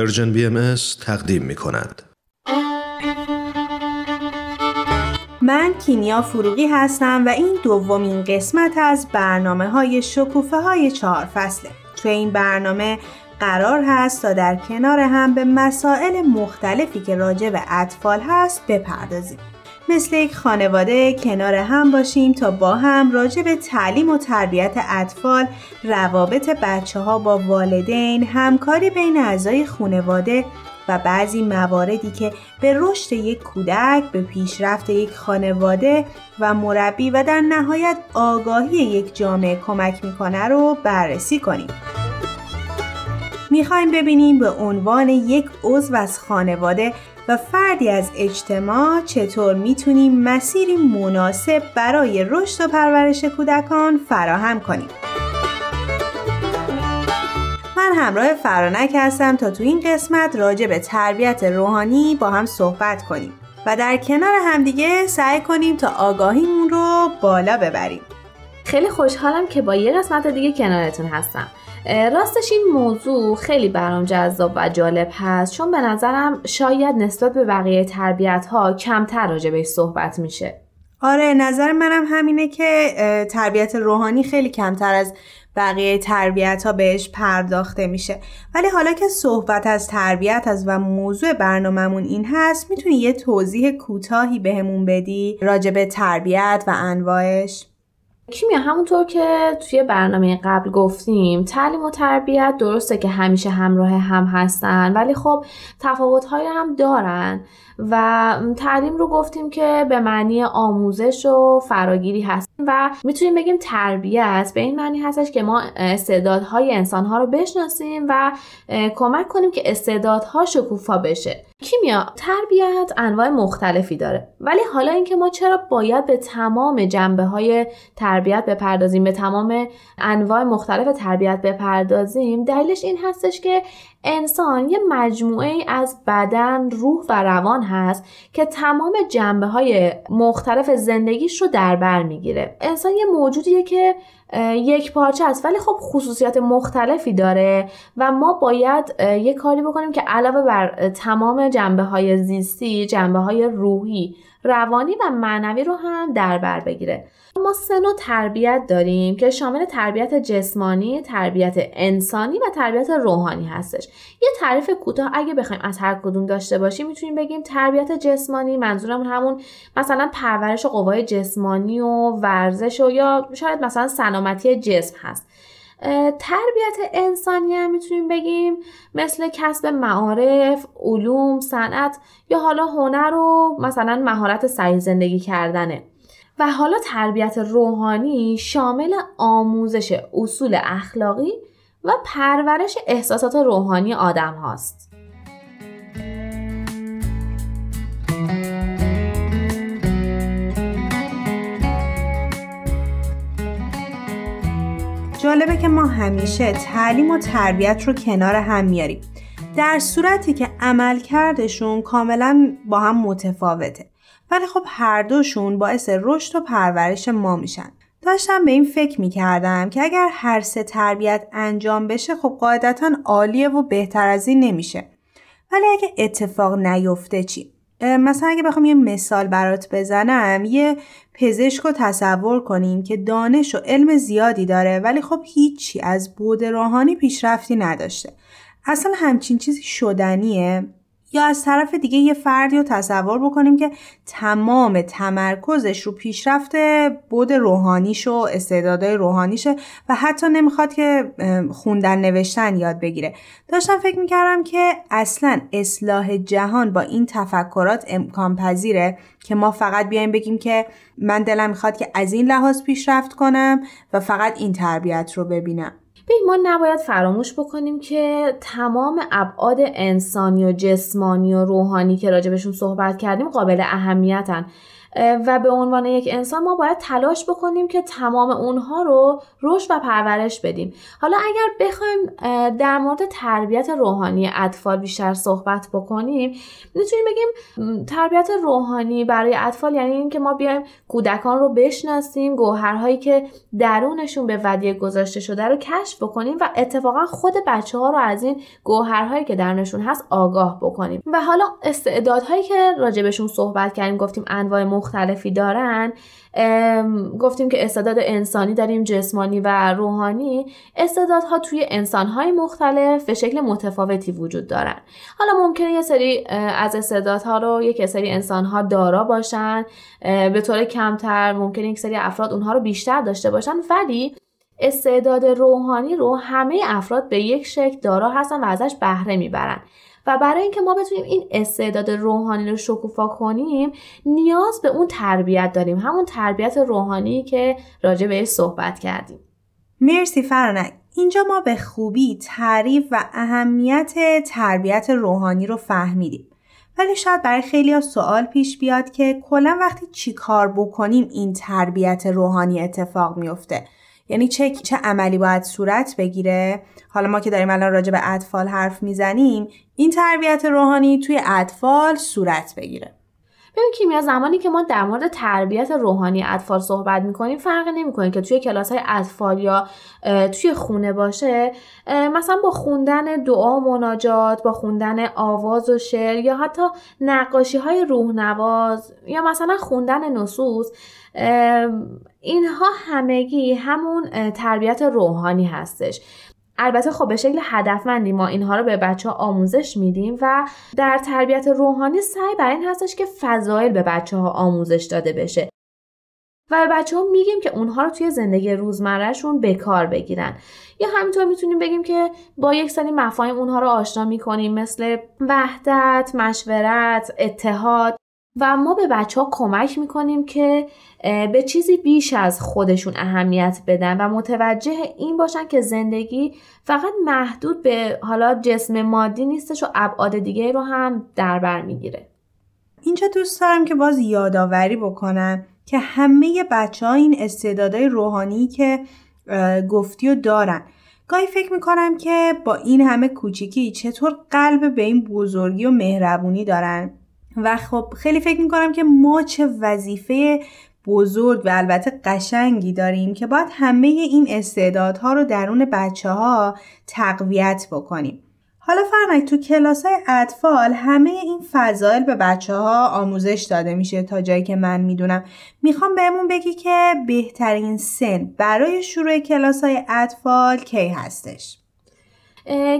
Persian BMS تقدیم می کند. من کینیا فروغی هستم و این دومین قسمت از برنامه های شکوفه های چهار فصله. توی این برنامه قرار هست تا در کنار هم به مسائل مختلفی که راجع به اطفال هست بپردازیم. مثل یک خانواده کنار هم باشیم تا با هم راجع به تعلیم و تربیت اطفال، روابط بچه ها با والدین، همکاری بین اعضای خانواده و بعضی مواردی که به رشد یک کودک، به پیشرفت یک خانواده و مربی و در نهایت آگاهی یک جامعه کمک می‌کنه رو بررسی کنیم. می‌خوایم ببینیم به عنوان یک عضو از خانواده و فردی از اجتماع چطور می‌تونیم مسیری مناسب برای رشد و پرورش کودکان فراهم کنیم. من همراه فرانک هستم تا تو این قسمت راجع به تربیت روحانی با هم صحبت کنیم و در کنار همدیگه سعی کنیم تا آگاهیمون رو بالا ببریم. خیلی خوشحالم که با یه قسمت دیگه کنارتون هستم. راستش این موضوع خیلی برام جذاب و جالب هست چون به نظرم شاید نسبت به بقیه تربیت ها کمتر راجع بهش صحبت میشه. آره نظر منم همینه که تربیت روحانی خیلی کمتر از بقیه تربیت ها بهش پرداخته میشه. ولی حالا که صحبت از تربیت از و موضوع برنامهمون این هست می‌تونی یه توضیح کوتاهی بهمون بدی راجع به تربیت و انواعش؟ کیمیا همونطور که توی برنامه قبل گفتیم تعلیم و تربیت درسته که همیشه همراه هم هستن ولی خب تفاوت‌های هم دارن و تعلیم رو گفتیم که به معنی آموزش و فراگیری هست. و می‌تونیم بگیم تربیت به این معنی هستش که ما استعدادهای انسانها رو بشناسیم و کمک کنیم که استعدادها شکوفا بشه. کیمیا تربیت انواع مختلفی داره. ولی حالا اینکه ما چرا باید به تمام جنبه های تربیت بپردازیم به تمام انواع مختلف تربیت بپردازیم دلیلش این هستش که انسان یه مجموعه از بدن، روح و روان هست که تمام جنبه های مختلف زندگیش رو در بر می‌گیره. انسان یه موجودیه که یک پارچه است ولی خب خصوصیات مختلفی داره و ما باید یه کاری بکنیم که علاوه بر تمام جنبه های زیستی، جنبه های روحی روانی و معنوی رو هم در بر بگیره ما سه نوع تربیت داریم که شامل تربیت جسمانی، تربیت انسانی و تربیت روحانی هستش. یه تعریف کوتاه اگه بخوایم از هر کدوم داشته باشیم می‌تونیم بگیم تربیت جسمانی منظورمون همون مثلا پرورش قوای جسمانی و ورزش و یا شاید مثلا سلامتی جسم هست. تربیت انسانی هم می‌تونیم بگیم مثل کسب معارف، علوم، صنعت یا حالا هنر و مثلا مهارت سعی زندگی کردنه و حالا تربیت روحانی شامل آموزش اصول اخلاقی و پرورش احساسات روحانی آدم هاست. جالبه که ما همیشه تعلیم و تربیت رو کنار هم میاریم. در صورتی که عملکردشون کاملا با هم متفاوته. ولی خب هر دوشون باعث رشد و پرورش ما میشن. داشتم به این فکر می‌کردم که اگر هر سه تربیت انجام بشه خب قاعدتا عالیه و بهتر از این نمیشه. ولی اگه اتفاق نیفته چی؟ مثلا اگه بخوام یه مثال برات بزنم یه پزشک رو تصور کنیم که دانش و علم زیادی داره ولی خب هیچی از بود روحانی پیشرفتی نداشته. اصلا همچین چیزی شدنیه؟ یا از طرف دیگه یه فردی رو تصور بکنیم که تمام تمرکزش رو پیشرفت بود روحانیش و استعدادهای روحانیشه و حتی نمی‌خواد که خوندن نوشتن یاد بگیره. داشتم فکر می‌کردم که اصلا اصلاح جهان با این تفکرات امکان پذیره که ما فقط بیایم بگیم که من دلم می‌خواد که از این لحاظ پیشرفت کنم و فقط این تربیت رو ببینم. ببین ما نباید فراموش بکنیم که تمام ابعاد انسانی و جسمانی و روحانی که راجبشون صحبت کردیم قابل اهمیتن. و به عنوان یک انسان ما باید تلاش بکنیم که تمام اونها رو رشد و پرورش بدیم. حالا اگر بخوایم در مورد تربیت روحانی اطفال بیشتر صحبت بکنیم می‌تونیم بگیم تربیت روحانی برای اطفال یعنی اینکه ما بیایم کودکان رو بشناسیم گوهرهایی که درونشون به ودیه گذاشته شده رو کشف بکنیم و اتفاقا خود بچه ها رو از این گوهرهایی که درونشون هست آگاه بکنیم. و حالا استعدادهایی که راجبشون صحبت کردیم گفتیم انواع مختلفی دارن گفتیم که استعداد انسانی داریم جسمانی و روحانی استعدادها توی انسانهای مختلف به شکل متفاوتی وجود دارن. حالا ممکنه یه سری از استعدادها رو یک سری انسانها دارا باشن به طور کمتر ممکنه یک سری افراد اونها رو بیشتر داشته باشن ولی استعداد روحانی رو همه افراد به یک شکل دارا هستن و ازش بهره می‌برن. و برای اینکه ما بتونیم این استعداد روحانی رو شکوفا کنیم نیاز به اون تربیت داریم. همون تربیت روحانی که راجع بهش صحبت کردیم. مرسی فرانک. اینجا ما به خوبی تعریف و اهمیت تربیت روحانی رو فهمیدیم. ولی شاید برای خیلی سوال پیش بیاد که کلا وقتی چی کار بکنیم این تربیت روحانی اتفاق میفته یعنی چه چه عملی باید صورت بگیره؟ حالا ما که داریم الان راجع به اطفال حرف می‌زنیم این تربیت روحانی توی اطفال صورت بگیره. ببین کیمیا زمانی که ما در مورد تربیت روحانی اطفال صحبت می‌کنیم فرق نمی‌کنه که توی کلاس های اطفال یا توی خونه باشه مثلا با خوندن دعا و مناجات با خوندن آواز و شعر یا حتی نقاشی های روحنواز یا مثلا خوندن نصوص اینها همگی همون تربیت روحانی هستش. البته خب به شکل هدفمندی ما اینها رو به بچه ها آموزش میدیم و در تربیت روحانی سعی بر این هستش که فضایل به بچه ها آموزش داده بشه. و به بچه ها میگیم که اونها رو توی زندگی روزمرهشون به کار بگیرن. یا همینطور می‌تونیم بگیم که با یک سری مفاهیم اونها رو آشنا می‌کنیم مثل وحدت، مشورت، اتحاد. و ما به بچه ها کمک می‌کنیم که به چیزی بیش از خودشون اهمیت بدن و متوجه این باشن که زندگی فقط محدود به حالا جسم مادی نیستش و ابعاد دیگه رو هم در بر می‌گیره. اینجا دوست دارم که باز یادآوری بکنم که همه بچه ها این استعدادهای روحانی که گفتی و دارن. گاهی فکر می‌کنم که با این همه کوچیکی چطور قلب به این بزرگی و مهربونی دارن؟ و خب خیلی فکر می‌کنم که ما چه وظیفه بزرگ و البته قشنگی داریم که باید همه این استعدادها رو درون بچه ها تقویت بکنیم. حالا فرمک تو کلاس های اطفال همه این فضایل به بچه ها آموزش داده میشه تا جایی که من می‌دونم. می‌خوام بهمون بگی که بهترین سن برای شروع کلاس های اطفال کی هستش؟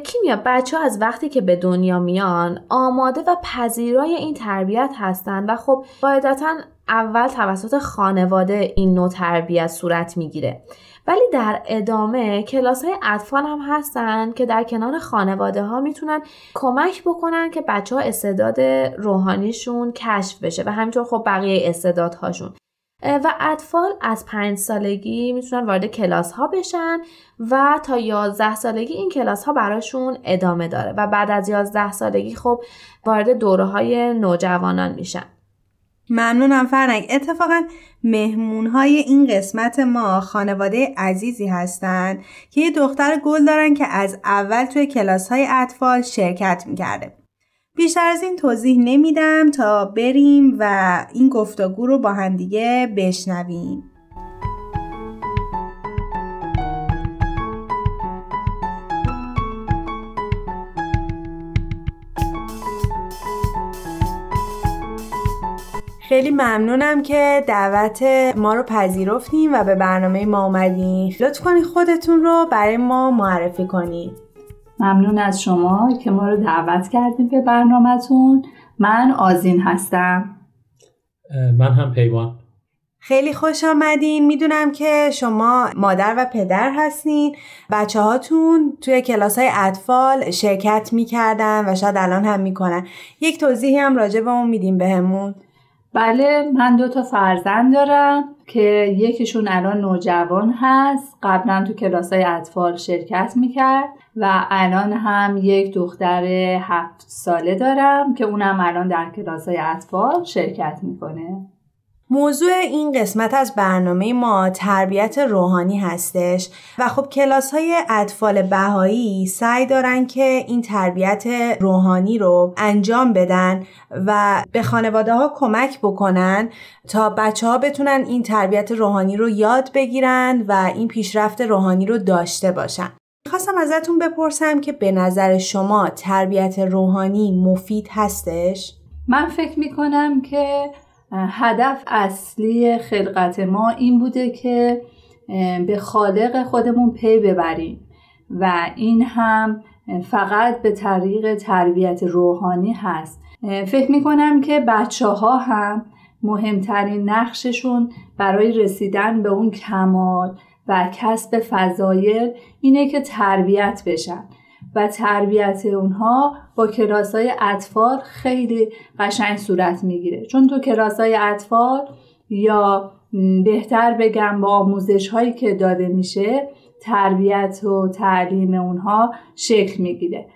کیمیا بچه ها از وقتی که به دنیا میان آماده و پذیرای این تربیت هستند و خب قاعدتا اول توسط خانواده این نوع تربیت صورت می‌گیره. ولی در ادامه کلاس های اطفال هم هستن که در کنار خانواده ها می‌تونن کمک بکنن که بچه ها استعداد روحانیشون کشف بشه و همینطور خب بقیه استعدادهاشون. و اطفال از پنج سالگی می‌تونن وارد کلاس ها بشن و تا یازده سالگی این کلاس ها براشون ادامه داره و بعد از یازده سالگی خب وارد دوره های نوجوانان میشن. ممنونم فرنگ اتفاقا مهمون های این قسمت ما خانواده عزیزی هستند که یه دختر گل دارن که از اول توی کلاس های اطفال شرکت می‌کرده. بیشتر از این توضیح نمیدم تا بریم و این گفتگو رو با همدیگه بشنویم. خیلی ممنونم که دعوت ما رو پذیرفتیم و به برنامه ما اومدین. لطف کنید خودتون رو برای ما معرفی کنید. ممنون از شما که ما رو دعوت کردیم به برنامهتون. من آزین هستم. من هم پیوان. خیلی خوش آمدین. می‌دونم که شما مادر و پدر هستین. بچه هاتون توی کلاس های اطفال شرکت می‌کردن و شاید الان هم می‌کنن. یک توضیحی هم راجع به اون میدیم بهمون. بله من دو تا فرزند دارم که یکیشون الان نوجوان هست. قبلا تو کلاس های اطفال شرکت می‌کرد و الان هم یک دختر هفت ساله دارم که اونم الان در کلاس های اطفال شرکت می‌کنه. موضوع این قسمت از برنامه ما تربیت روحانی هستش و خب کلاس های اطفال بهایی سعی دارن که این تربیت روحانی رو انجام بدن و به خانواده ها کمک بکنن تا بچه ها بتونن این تربیت روحانی رو یاد بگیرن و این پیشرفت روحانی رو داشته باشن. خواستم ازتون بپرسم که به نظر شما تربیت روحانی مفید هستش؟ من فکر می‌کنم که هدف اصلی خلقت ما این بوده که به خالق خودمون پی ببریم و این هم فقط به طریق تربیت روحانی هست. فکر می‌کنم که بچه ها هم مهمترین نقششون برای رسیدن به اون کمال و کسب فضایل اینه که تربیت بشن. و تربیت اونها با کلاس های اطفال خیلی قشنگ صورت می‌گیره. چون تو کلاس های اطفال یا بهتر بگم با آموزش هایی که داده میشه تربیت و تعلیم اونها شکل می‌گیره.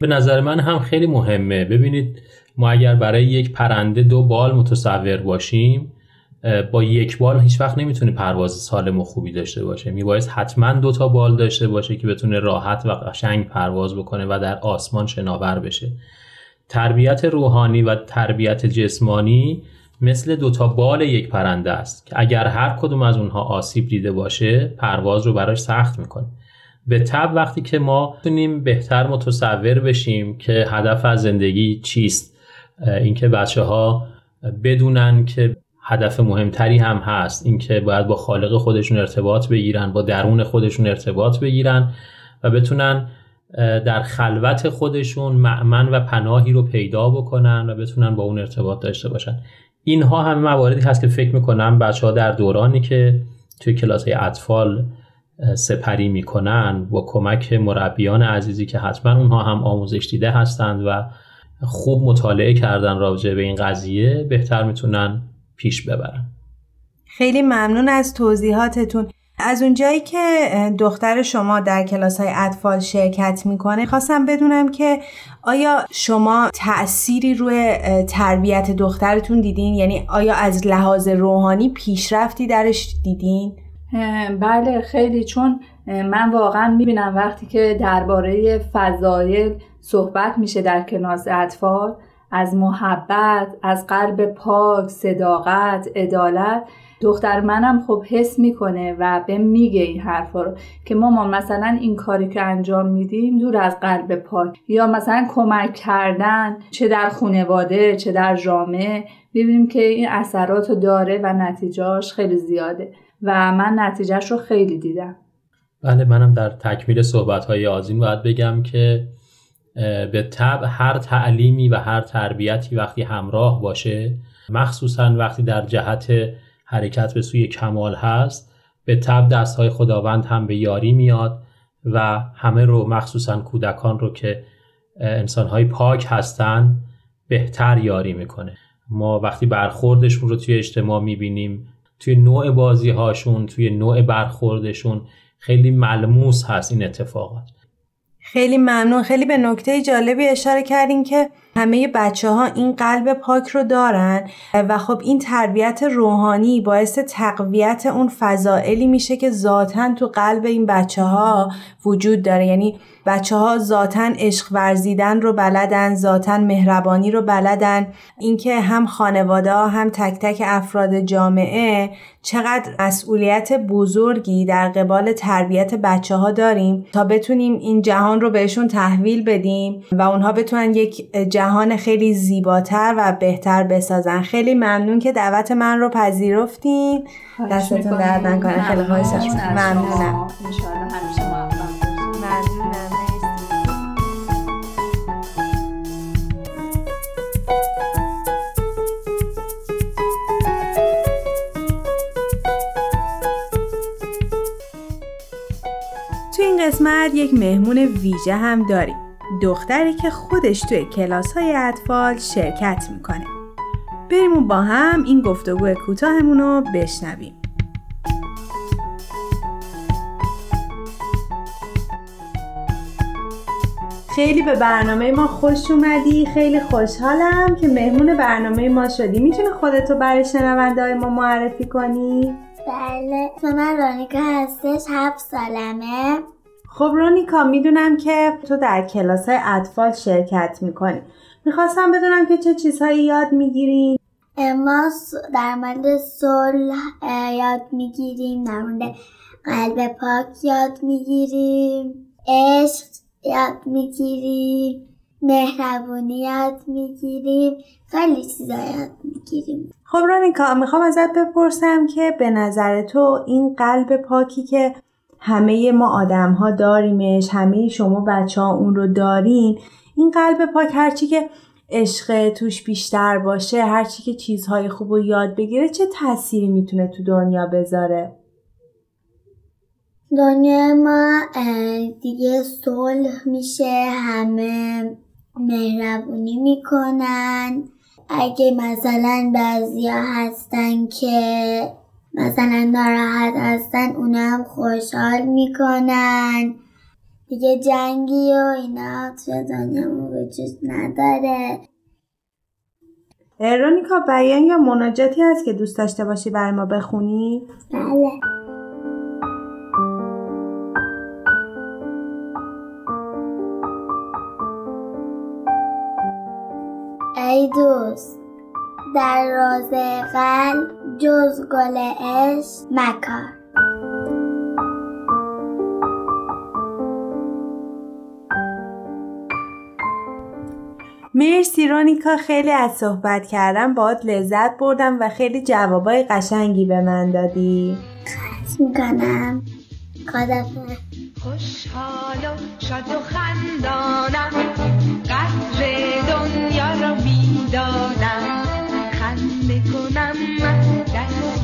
به نظر من هم خیلی مهمه. ببینید ما اگر برای یک پرنده دو بال متصور باشیم با یک بال هیچ وقت نمی‌تونه پرواز سالم و خوبی داشته باشه. میبایست حتما دو تا بال داشته باشه که بتونه راحت و قشنگ پرواز بکنه و در آسمان شناور بشه. تربیت روحانی و تربیت جسمانی مثل دوتا بال یک پرنده است که اگر هر کدوم از اونها آسیب دیده باشه پرواز رو براش سخت می‌کنه. به تب وقتی که ما تونیم بهتر متصور بشیم که هدف از زندگی چیست اینکه بچه ها بدونن که هدف مهمتری هم هست. اینکه باید با خالق خودشون ارتباط بگیرن با درون خودشون ارتباط بگیرن و بتونن در خلوت خودشون معمن و پناهی رو پیدا بکنن و بتونن با اون ارتباط داشته باشن. اینها همه مواردی هست که فکر می‌کنم بچه ها در دورانی که توی کلاس اطفال سپری می‌کنن با کمک مربیان عزیزی که حتما اونها هم آموزش دیده هستند و خوب مطالعه کردن راجع به این قضیه بهتر می‌تونن پیش ببرن خیلی ممنون از توضیحاتتون از اونجایی که دختر شما در کلاس های اطفال شرکت می‌کنه خواستم بدونم که آیا شما تأثیری روی تربیت دخترتون دیدین؟ یعنی آیا از لحاظ روحانی پیشرفتی درش دیدین؟ بله خیلی چون من واقعا می‌بینم وقتی که درباره فضایل صحبت میشه در کلاس اطفال از محبت از قلب پاک صداقت عدالت. دختر منم خب حس می‌کنه و به میگه این حرفا رو که مامان مثلا این کاری که انجام میدیم دور از قلب پاک. یا مثلا کمک کردن چه در خانواده چه در جامعه. ببینیم که این اثرات رو داره و نتیجهاش خیلی زیاده و من نتیجهش رو خیلی دیدم. بله منم در تکمیل صحبت های آزین باید بگم که به طب هر تعلیمی و هر تربیتی وقتی همراه باشه مخصوصا وقتی در جهت حرکت به سوی کمال هست به طب دستهای خداوند هم به یاری میاد و همه رو مخصوصا کودکان رو که انسانهای پاک هستن بهتر یاری می‌کنه. ما وقتی برخوردشون رو توی اجتماع می‌بینیم توی نوع بازی هاشون توی نوع برخوردشون خیلی ملموس هست این اتفاقات. خیلی ممنون. خیلی به نکته جالبی اشاره کردین که همه بچه ها این قلب پاک رو دارن و خب این تربیت روحانی باعث تقویت اون فضائلی میشه که ذاتا تو قلب این بچه ها وجود داره. یعنی بچه ها ذاتا عشق ورزیدن رو بلدن ذاتا مهربانی رو بلدن. اینکه هم خانواده ها هم تک تک افراد جامعه چقدر مسئولیت بزرگی در قبال تربیت بچه ها داریم تا بتونیم این جهان رو بهشون تحویل بدیم و اونها بتونن یک جهان خیلی زیباتر و بهتر بسازن. خیلی ممنون که دعوت من رو پذیرفتین. دستتون درد نکنه. خیلی ممنونم. قسمت یک مهمون ویژه هم داریم. دختری که خودش توی کلاس های اطفال شرکت می‌کنه. بریم با هم این گفتگو کوتاهمون رو بشنویم. خیلی به برنامه ما خوش اومدی. خیلی خوشحالم که مهمون برنامه ما شدی. می‌تونی خودتو برای شنونده ما معرفی کنی؟ بله. من رانیکا هستش هفت سالمه. خب رونیکا می‌دونم که تو در کلاس های اطفال شرکت می‌کنی. می‌خواستم بدونم که چه چیزهایی یاد می‌گیرین ما در مورد صلح یاد می‌گیریم. در مورد قلب پاک یاد می‌گیریم. عشق یاد می‌گیریم. مهربونی یاد می‌گیریم. خیلی چیزا یاد می‌گیریم. خب رانیکا می‌خوام ازت بپرسم که به نظر تو این قلب پاکی که همه ما آدم ها داریمش همه شما بچه ها اون رو دارین. این قلب پاک هرچی که عشق توش بیشتر باشه هرچی که چیزهای خوب رو یاد بگیره چه تأثیری می‌تونه تو دنیا بذاره؟ دنیا ما دیگه صلح میشه همه مهربونی می‌کنن. اگه مثلا بعضیا هستن که مثلا ناراحت هستن اونا هم خوشحال می‌کنن. دیگه جنگی و اینا توی دنیا وجود نداره. رونیکا بیان یا مناجاتی هست که دوست داشته باشی برای ما بخونی؟ بله. ای دوست در راز قلب جز گل عشق مکار. مرسی رونیکا خیلی از صحبت کردم باید لذت بردم و خیلی جوابای قشنگی به من دادی. می‌کنم. خدا خوشحال و شاد و خندانم.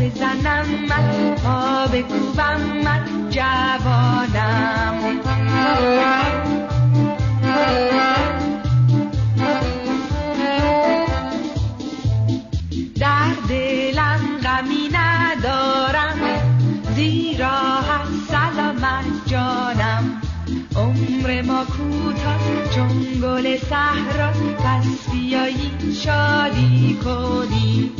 بزنم من پا بکوبم من جوانم. در دلم غمی ندارم زیرا هم سلامت جانم. عمر ما کوتاه چون گل صحرا پس بیایی شادی کنی.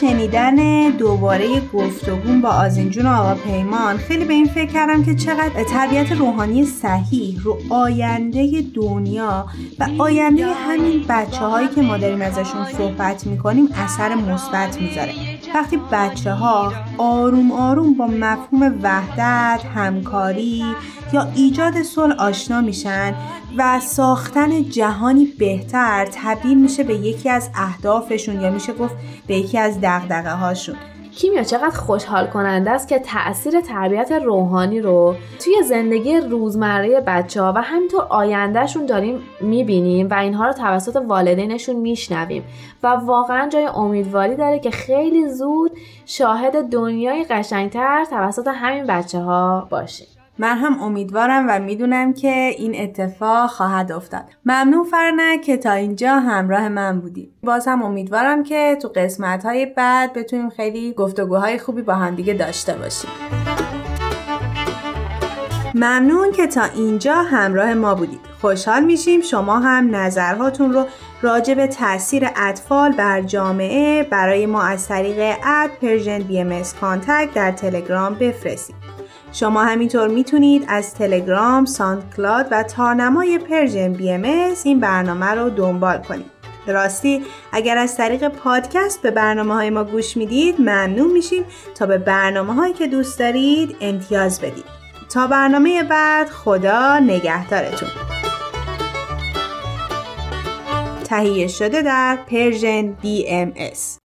شنیدن دوباره گفتگون با آزینجون و آقا پیمان. خیلی به این فکر کردم که چقدر تربیت روحانی صحیح رو آینده دنیا و آینده همین بچه هایی که ما داریم ازشون صحبت می‌کنیم اثر مثبت می‌ذاره. وقتی بچه ها آروم آروم با مفهوم وحدت، همکاری یا ایجاد صلح آشنا میشن و ساختن جهانی بهتر تبدیل میشه به یکی از اهدافشون یا میشه گفت به یکی از دغدغه هاشون کیمیا چقدر خوشحال کننده است که تاثیر تربیت روحانی رو توی زندگی روزمره بچه ها و همینطور آیندهشون داریم می‌بینیم و اینها رو توسط والدینشون میشنویم و واقعا جای امیدواری داره که خیلی زود شاهد دنیای قشنگتر توسط همین بچه ها باشیم. من هم امیدوارم و می‌دونم که این اتفاق خواهد افتاد. ممنون فرنک که تا اینجا همراه من بودی. باز هم امیدوارم که تو قسمت های بعد بتونیم خیلی گفتگوهای خوبی با همدیگه داشته باشیم. ممنون که تا اینجا همراه ما بودید. خوشحال میشیم شما هم نظرهاتون رو راجع به تاثیر اطفال بر جامعه برای ما از طریق at Persian BMS در تلگرام بفرستید. شما همینطور می‌تونید از تلگرام، SoundCloud و تارنمای Persian BMS این برنامه رو دنبال کنید. راستی اگر از طریق پادکست به برنامه های ما گوش می‌دید ممنون میشیم تا به برنامه هایی که دوست دارید امتیاز بدید. تا برنامه بعد خدا نگهدارتون. تهیه شده در پرژن BMS